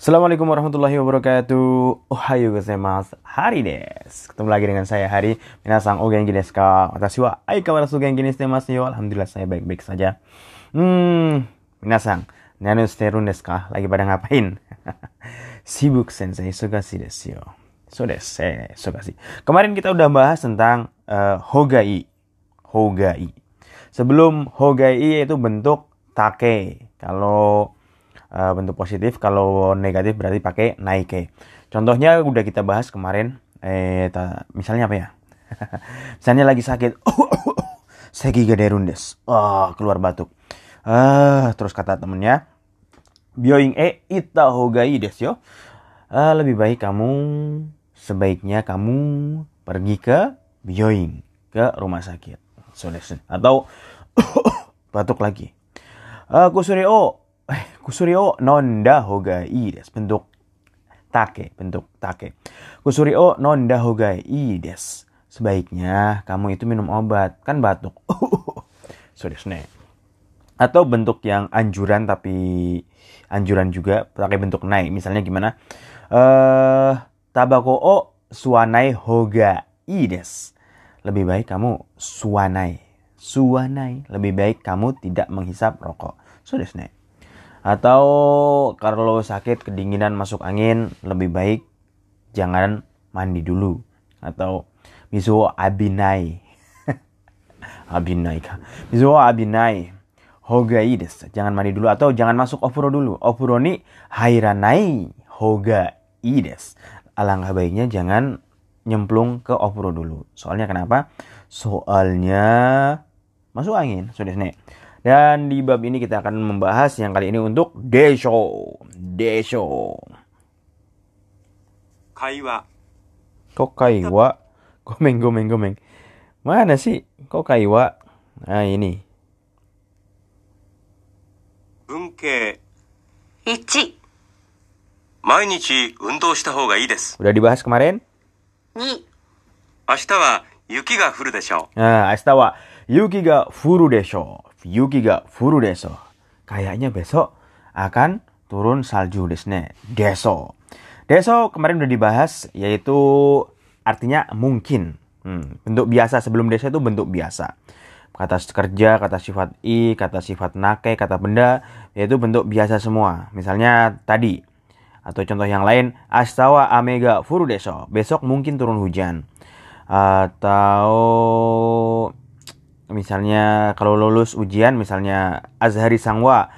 Assalamualaikum warahmatullahi wabarakatuh. Ohayo gozaimasu. Hari des. Ketemu lagi dengan saya Hari. Minasang o genki desu ka? Watashi wa aikawarazu genki ni shitemasu yo. Alhamdulillah saya baik-baik saja. Hmm, minasang, nanu shiterun desu ka? Lagi pada ngapain? Sibuk sensei, sugasi desu yo. So desu, eh, sugasi. Kemarin kita udah bahas tentang uh, hogai. Hogai. Sebelum hogai itu bentuk take. Kalau uh, bentuk positif kalau negatif berarti pakai naike. Contohnya udah kita bahas kemarin eh misalnya apa ya? Misalnya lagi sakit segi gaderundes. Oh, keluar batuk. Uh, terus kata temennya bioing e ita des yo. Uh, lebih baik kamu sebaiknya kamu pergi ke bioing ke rumah sakit. So, atau batuk lagi. Uh, kusuri o Eh, kusurio nonda hoga i des bentuk take bentuk take. Kusurio nonda hoga i des sebaiknya kamu itu minum obat. Kan batuk. Sorry snack atau bentuk yang anjuran tapi anjuran juga pakai bentuk naik. Misalnya gimana? Eh uh, tabako o suanai hoga i des lebih baik kamu suanai. Suanai. Lebih baik kamu tidak menghisap rokok. So desne atau kalau sakit kedinginan masuk angin lebih baik jangan mandi dulu. Atau miso abinai. Abinai kah? Miso abinai. Hoga des. Jangan mandi dulu atau jangan masuk ofuro dulu. Ofuro ni hairanai. Hoga des. Alangkah baiknya jangan nyemplung ke ofuro dulu. Soalnya kenapa? Soalnya masuk angin. Sudah so, dan di bab ini kita akan membahas yang kali ini untuk desho. Desho. Kaiwa. Kok kaiwa? Gomeng, gomeng, gomeng. Mana sih? Kok kaiwa? Nah ini. Bunke. 1、毎日運動した方がいいです。 Udah dibahas kemarin? 2、明日は雪が降るでしょ Nah, asta wa yuki ga furu desho. Yuki ga furu deso. Kayaknya besok akan turun salju desne. Deso. Deso kemarin udah dibahas yaitu artinya mungkin. Hmm, bentuk biasa sebelum deso itu bentuk biasa. Kata kerja, kata sifat i, kata sifat nake, kata benda, yaitu bentuk biasa semua. Misalnya tadi, atau contoh yang lain, astawa amega furu deso. Besok mungkin turun hujan. Atau misalnya kalau lulus ujian misalnya Azhari Sangwa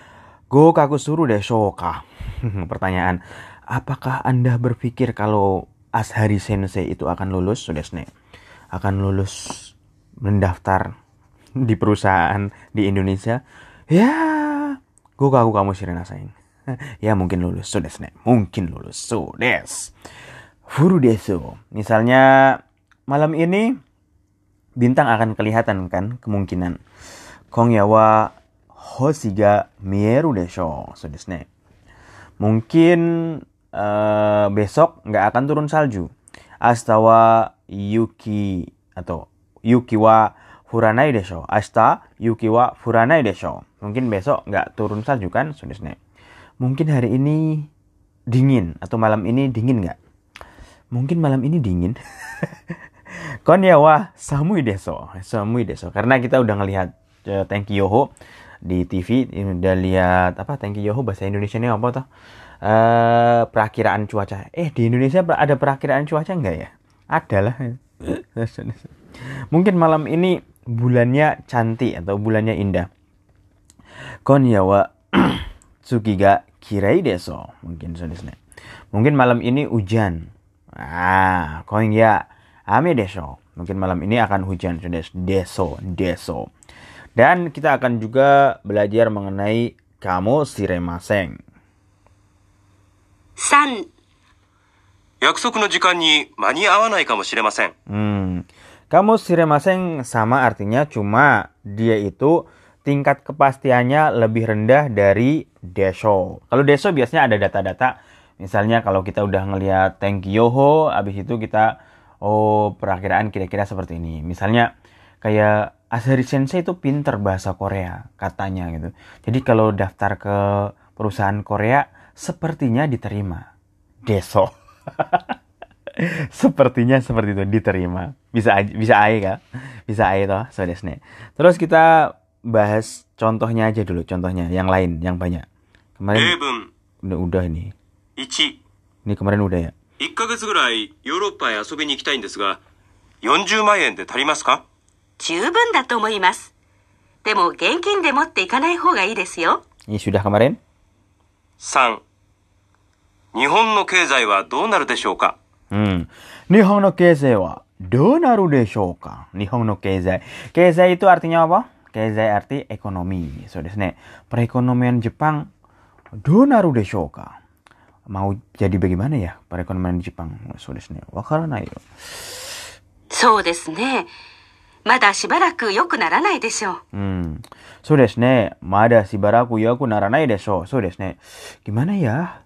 go kaku suruh deh shoka pertanyaan apakah anda berpikir kalau Azhari Sensei itu akan lulus? Sudah sne. Akan lulus mendaftar di perusahaan di Indonesia. Ya go kaku kamu sih rasain. Ya mungkin lulus. Sudah sne. Mungkin lulus. Sudah. Furu deso misalnya malam ini bintang akan kelihatan kan kemungkinan. Kongya wa hoshi ga mieru desho. So desu Mungkin uh, besok nggak akan turun salju. Asta wa yuki atau yuki wa furanai desho. Asta yuki wa furanai desho. Mungkin besok nggak turun salju kan? So desu Mungkin hari ini dingin atau malam ini dingin nggak? Mungkin malam ini dingin. Konya wa samui deso, samui deso. Karena kita udah ngelihat uh, Tanki Yoho di TV, udah lihat apa Tanki Yoho bahasa Indonesia ini apa tuh? Uh, perakiraan cuaca. Eh di Indonesia ada perakiraan cuaca enggak ya? Ada lah. Mungkin malam ini bulannya cantik atau bulannya indah. Konya wa tsuki ga kirai deso. Mungkin Mungkin malam ini hujan. Ah, konya ame deso. Mungkin malam ini akan hujan sudah deso, deso. Dan kita akan juga belajar mengenai kamu siremaseng. 3、約束の時間に間に合わないかもしれません。 Hmm. Kamu siremaseng sama artinya cuma dia itu tingkat kepastiannya lebih rendah dari deso. Kalau deso biasanya ada data-data. Misalnya kalau kita udah ngelihat tank Yoho, abis itu kita oh perakiraan kira-kira seperti ini. Misalnya kayak Asari Sensei itu pinter bahasa Korea katanya gitu. Jadi kalau daftar ke perusahaan Korea sepertinya diterima. Deso. Sepertinya seperti itu diterima. Bisa aj- bisa ae kah? Bisa ae toh, so desu ne. Terus kita bahas contohnya aja dulu, contohnya yang lain, yang banyak. 例 Kemarin 文 udah, udah ini. 1 Ini kemarin udah ya. 1か月ぐらいヨーロッパへ遊びに行きたいんですが、40万円で足りますか？十分だと思います。でも現金で持っていかない方がいいですよ。3. 日本の経済はどうなるでしょうか？うん。日本の経済はどうなるでしょうか？日本の経済。経済とアルティニャバ経済アルティエコノミー。そうですね。プレコノミアンジパン、どうなるでしょうか？Mau jadi bagaimana ya perekonomian Jepang? So desu ne. Wakaranai yo. そうですね。まだしばらく良くならないでしょう。 Hmm. So desu ne. Mada shibaraku yoku naranai desho. So desu ne. Gimana ya?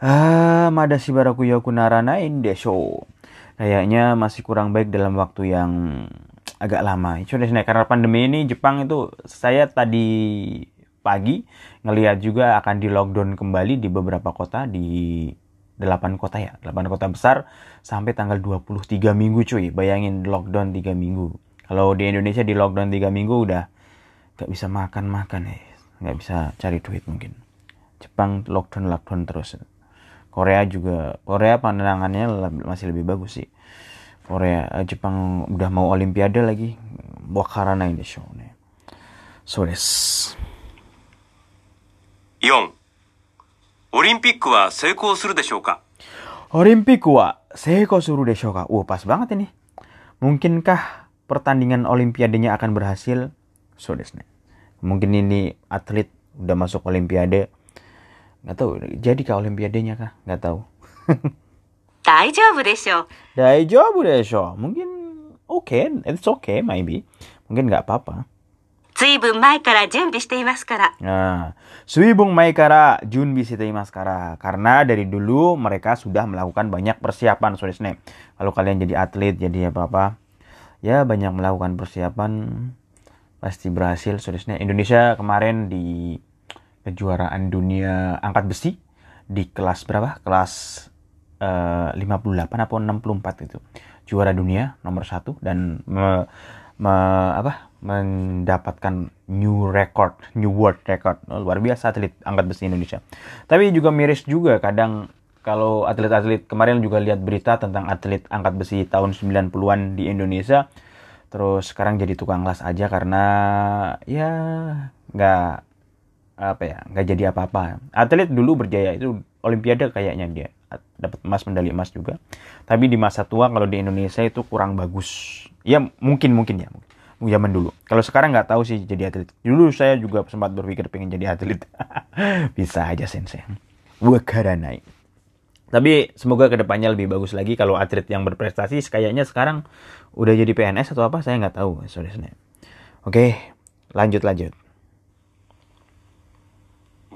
Ah, mada shibaraku yoku naranai desho. Kayaknya masih kurang baik dalam waktu yang agak lama. So desu ne. Karena pandemi ini Jepang itu saya tadi pagi ngelihat juga akan di lockdown kembali di beberapa kota di 8 kota ya, 8 kota besar sampai tanggal 23 minggu cuy. Bayangin lockdown 3 minggu. Kalau di Indonesia di lockdown 3 minggu udah nggak bisa makan-makan ya. Nggak bisa cari duit mungkin. Jepang lockdown-lockdown terus. Korea juga, Korea pandangannya masih lebih bagus sih. Korea, eh, Jepang udah mau olimpiade lagi. Wakarana ini show nih. So. 4オリンピックは成功するでしょうか Olimpik wa seiko suru desho ka? Wah, pas banget ini. Mungkinkah pertandingan olimpiadenya akan berhasil? So desu ne. Mungkin ini atlet udah masuk olimpiade. Nggak tahu, jadi kah olimpiadenya kah? Nggak tahu. 大丈夫でしょう。 Daijoubu desho. Mungkin oke, it's okay maybe. Mungkin nggak apa-apa. ずいぶん前から準備していますから。 Nah, Suibung Maikara Junbi Shiteimasu kara. Karena dari dulu mereka sudah melakukan banyak persiapan, so desu ne. Kalau kalian jadi atlet, jadi apa-apa, ya banyak melakukan persiapan, pasti berhasil, so desu ne. Indonesia kemarin di kejuaraan dunia angkat besi di kelas berapa? Kelas eh, 58 atau 64 itu. Juara dunia nomor satu dan me- me- apa? mendapatkan new record, new world record. Oh, luar biasa atlet angkat besi Indonesia. Tapi juga miris juga kadang kalau atlet-atlet kemarin juga lihat berita tentang atlet angkat besi tahun 90-an di Indonesia terus sekarang jadi tukang las aja karena ya nggak apa ya nggak jadi apa-apa atlet dulu berjaya itu olimpiade kayaknya dia At- dapat emas medali emas juga tapi di masa tua kalau di Indonesia itu kurang bagus ya mungkin mungkin ya mungkin zaman dulu. Kalau sekarang nggak tahu sih jadi atlet. Dulu saya juga sempat berpikir pengen jadi atlet. Bisa aja sensei. Wakara naik. Tapi semoga ke depannya lebih bagus lagi kalau atlet yang berprestasi kayaknya sekarang udah jadi PNS atau apa saya nggak tahu sorry sensei. Oke lanjut lanjut.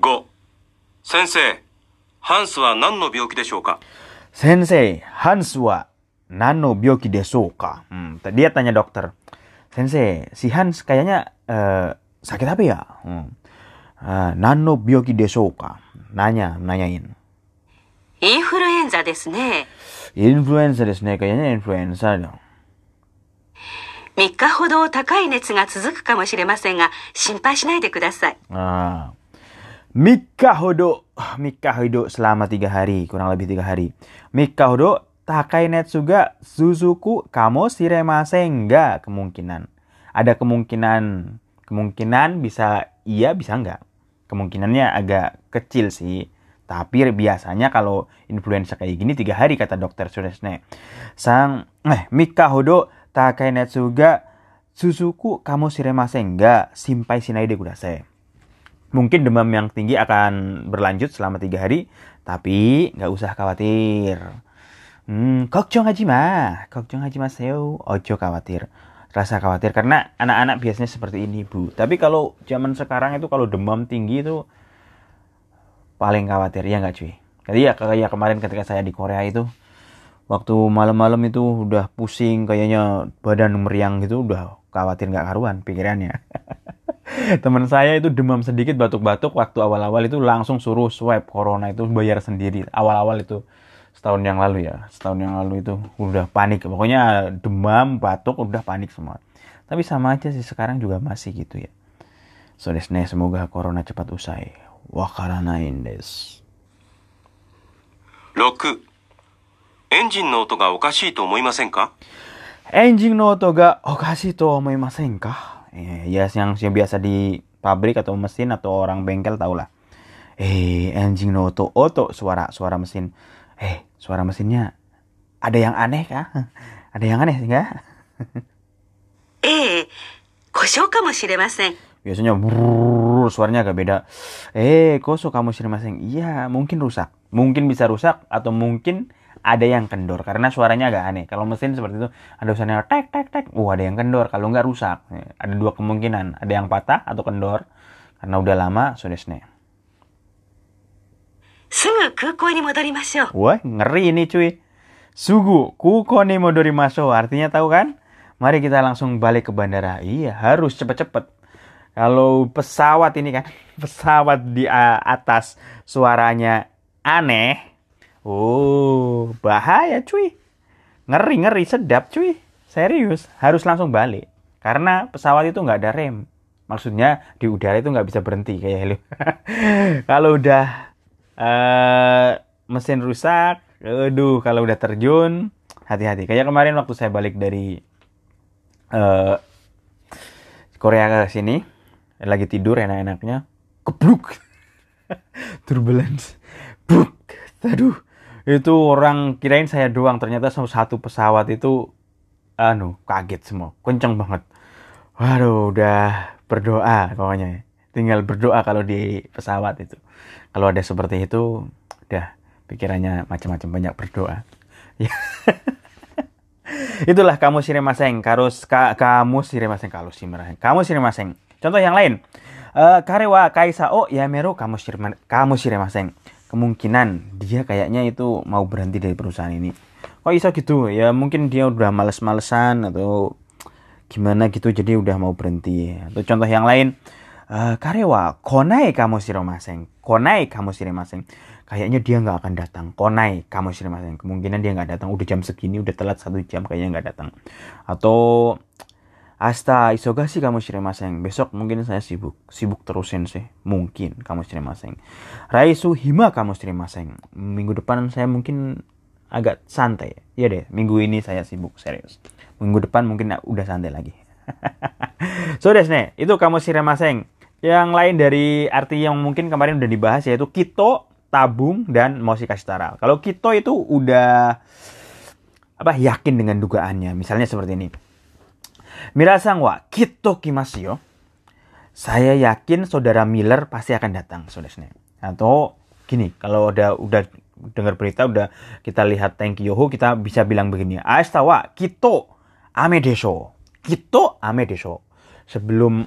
Go. Sensei, Hans wa nan no byoki deshou ka? Sensei, Hans wa nan no byoki deshou ka? Hmm, dia tanya dokter. Sensei, si Hans うん。あ、何の病気でしょうか。何や、何 apa ya? Hmm. Uh, nano biogi deso ka? Nanya, nanyain. 3日ほど高い熱が続くかもしれませんが、心配しないでください。3日ほど、3日ほど、3日ほど、3日ほど、3日ほど、3日ほど、3日ほ、3日ほど、takai netsuga suzuku kamo shiremase enggak kemungkinan. Ada kemungkinan, kemungkinan bisa iya bisa enggak. Kemungkinannya agak kecil sih. Tapi biasanya kalau influenza kayak gini tiga hari kata dokter Suresne. Sang, eh, Mika hodo takai netsuga suzuku kamo shiremase enggak simpai shinai de kudasai mungkin demam yang tinggi akan berlanjut selama tiga hari, tapi nggak usah khawatir. Hmm, 걱정 haji mah, 걱정 haji maseo, ojo khawatir. Rasa khawatir karena anak-anak biasanya seperti ini bu. Tapi kalau zaman sekarang itu kalau demam tinggi itu paling khawatir ya nggak cuy. Jadi ya kayak kemarin ketika saya di Korea itu waktu malam-malam itu udah pusing kayaknya badan meriang gitu udah khawatir nggak karuan pikirannya. Teman saya itu demam sedikit batuk-batuk waktu awal-awal itu langsung suruh swab corona itu bayar sendiri. Awal-awal itu setahun yang lalu ya, setahun yang lalu itu udah panik. Pokoknya demam, batuk udah panik semua. Tapi sama aja sih sekarang juga masih gitu ya. So desne semoga corona cepat usai. Wakaranain des. 6エンジンの音がおかしいと思いませんか Engine no oto ga okashi to omoimasen ka? Eh, ya yang, yang biasa di pabrik atau mesin atau orang bengkel tau lah. Eh, engine no oto oto suara suara mesin. Eh, suara mesinnya ada yang aneh kah? Ada yang aneh enggak? Eh, kosong kamu shiremasen. Biasanya brrr, suaranya agak beda. Eh, kosong kamu shiremasen. Iya, mungkin rusak. Mungkin bisa rusak atau mungkin ada yang kendor karena suaranya agak aneh. Kalau mesin seperti itu ada suaranya tek tek tek. Uh, ada yang kendor. Kalau nggak rusak, eh, ada dua kemungkinan. Ada yang patah atau kendor karena udah lama sudah so Sugu kuko ni modorimasho. Wah, ngeri ini cuy. Sugu kuko ni modorimasho. Artinya tahu kan? Mari kita langsung balik ke bandara. Iya, harus cepat-cepat. Kalau pesawat ini kan, pesawat di atas suaranya aneh. Oh, bahaya cuy. Ngeri-ngeri sedap cuy. Serius, harus langsung balik. Karena pesawat itu nggak ada rem maksudnya di udara itu nggak bisa berhenti kayak lu kalau udah eh mesin rusak, aduh kalau udah terjun hati-hati. Kayak kemarin waktu saya balik dari eh Korea ke sini, lagi tidur enak-enaknya, kebluk, turbulence, bruk, aduh, itu orang kirain saya doang, ternyata satu pesawat itu, anu, kaget semua, kenceng banget. Waduh, udah berdoa pokoknya. Tinggal berdoa kalau di pesawat itu. Kalau ada seperti itu, udah pikirannya macam-macam banyak berdoa. Ya. Itulah kamu sirimaseng, karus ka, kamu sirimaseng kalau sirimaseng. Kamu sirimaseng. Contoh yang lain. Eh karewa kaisa o yamero kamu sirima, kamu sirimaseng. Kemungkinan dia kayaknya itu mau berhenti dari perusahaan ini. Kok bisa gitu? Ya mungkin dia udah males-malesan atau gimana gitu jadi udah mau berhenti. Atau contoh yang lain. Eh karewa konai kamu sirimaseng. Konai kamu sirimaseng kayaknya dia nggak akan datang. Konai kamu sirimasen. Kemungkinan dia nggak datang. Udah jam segini, udah telat satu jam kayaknya nggak datang. Atau Asta isogasi kamu sirimasen. Besok mungkin saya sibuk. Sibuk terusin sih. Mungkin kamu sirimasen. Raisu hima kamu sirimasen. Minggu depan saya mungkin agak santai. Iya deh, minggu ini saya sibuk serius. Minggu depan mungkin udah santai lagi. so desne, itu kamu sirimasen. Yang lain dari arti yang mungkin kemarin udah dibahas yaitu kito, tabung dan mosi kastara. Kalau kito itu udah apa yakin dengan dugaannya. Misalnya seperti ini. Mirasang wa kito kimasu yo. Saya yakin saudara Miller pasti akan datang, saudara. Atau gini, kalau udah udah dengar berita udah kita lihat Thank Yoho kita bisa bilang begini. Asta wa kito ame desho. Kito ame desho. Sebelum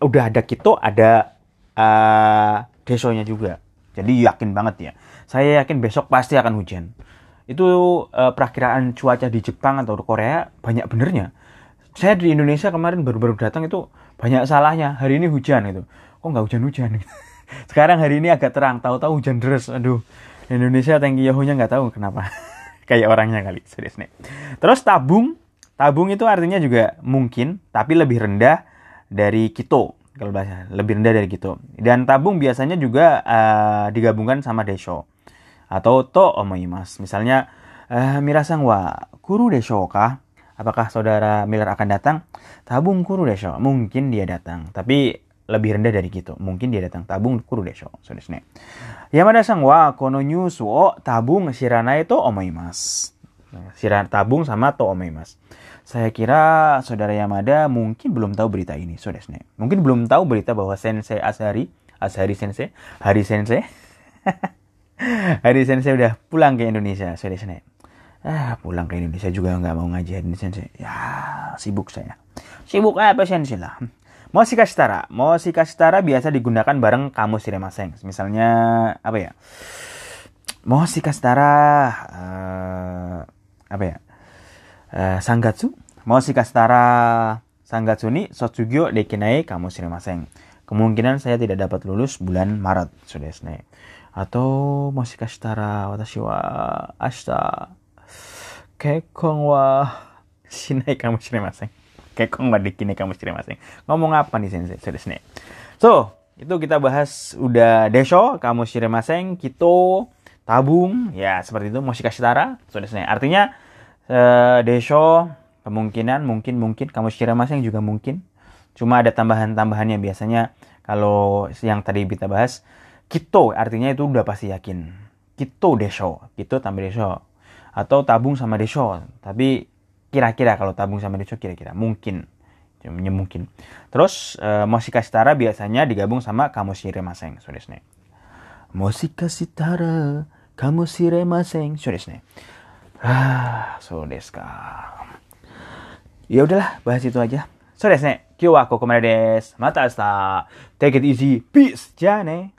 udah ada kito ada uh, desonya juga. Jadi yakin banget ya. Saya yakin besok pasti akan hujan. Itu uh, perakiraan cuaca di Jepang atau Korea banyak benernya. Saya di Indonesia kemarin baru-baru datang itu banyak salahnya. Hari ini hujan itu. Kok nggak hujan-hujan? Sekarang hari ini agak terang. Tahu-tahu hujan deras. Aduh. Indonesia tangki Yahoo-nya nggak tahu kenapa. Kayak orangnya kali. Serius nih. Terus tabung. Tabung itu artinya juga mungkin. Tapi lebih rendah dari kito kalau bahasa lebih rendah dari gitu. Dan tabung biasanya juga uh, digabungkan sama desho atau to omoimas. Misalnya uh, mirasang wa kuru desho kah? Apakah saudara Miller akan datang? Tabung kuru desho. Mungkin dia datang, tapi lebih rendah dari gitu. Mungkin dia datang. Tabung kuru desho. So desne. Yamada sang wa kono news wo tabung shiranai to omoimas. Siran tabung sama to omoimas. Saya kira saudara Yamada mungkin belum tahu berita ini, Sodesne. Mungkin belum tahu berita bahwa Sensei Asari, Asari Sensei, Hari Sensei, Hari Sensei udah pulang ke Indonesia, Sodesne. Ah, pulang ke Indonesia juga nggak mau ngajarin Sensei. Ya, sibuk saya. Sibuk apa Sensei lah. Mau si kastara, mau si kastara biasa digunakan bareng kamu siremasheng. Misalnya apa ya? Mau si kastara, uh, apa ya? Uh, Sanggatsu, mau si kastara 3に卒業できないかもしれません。Kemungkinan saya tidak dapat lulus bulan Maret. そうですね。あと、もしかしたら私は明日、結婚はしないかもしれません。結婚はできないかもしれません。Ngomong apa nih sensei? そうですね。So, itu kita bahas udah desho, kamu shiremasen, kito, tabung, ya seperti itu, moshikashitara. So desu ne. Artinya uh, desho kemungkinan mungkin mungkin kamu shiremasen juga mungkin. Cuma ada tambahan-tambahannya biasanya kalau yang tadi kita bahas kito artinya itu udah pasti yakin. Kito desho, kito tambah desho. Atau tabung sama desho. Tapi kira-kira kalau tabung sama desho kira-kira mungkin. Cuma mungkin. Terus uh, moshikashitara biasanya digabung sama kamu shiremasen. So desu ne. Kamu shiremasen. So desu ne. Ah, so deska. Ya udahlah, bahas itu aja. So desne, kyo kyou wa kokomaru desu. Mata asta. Take it easy. Peace. jane.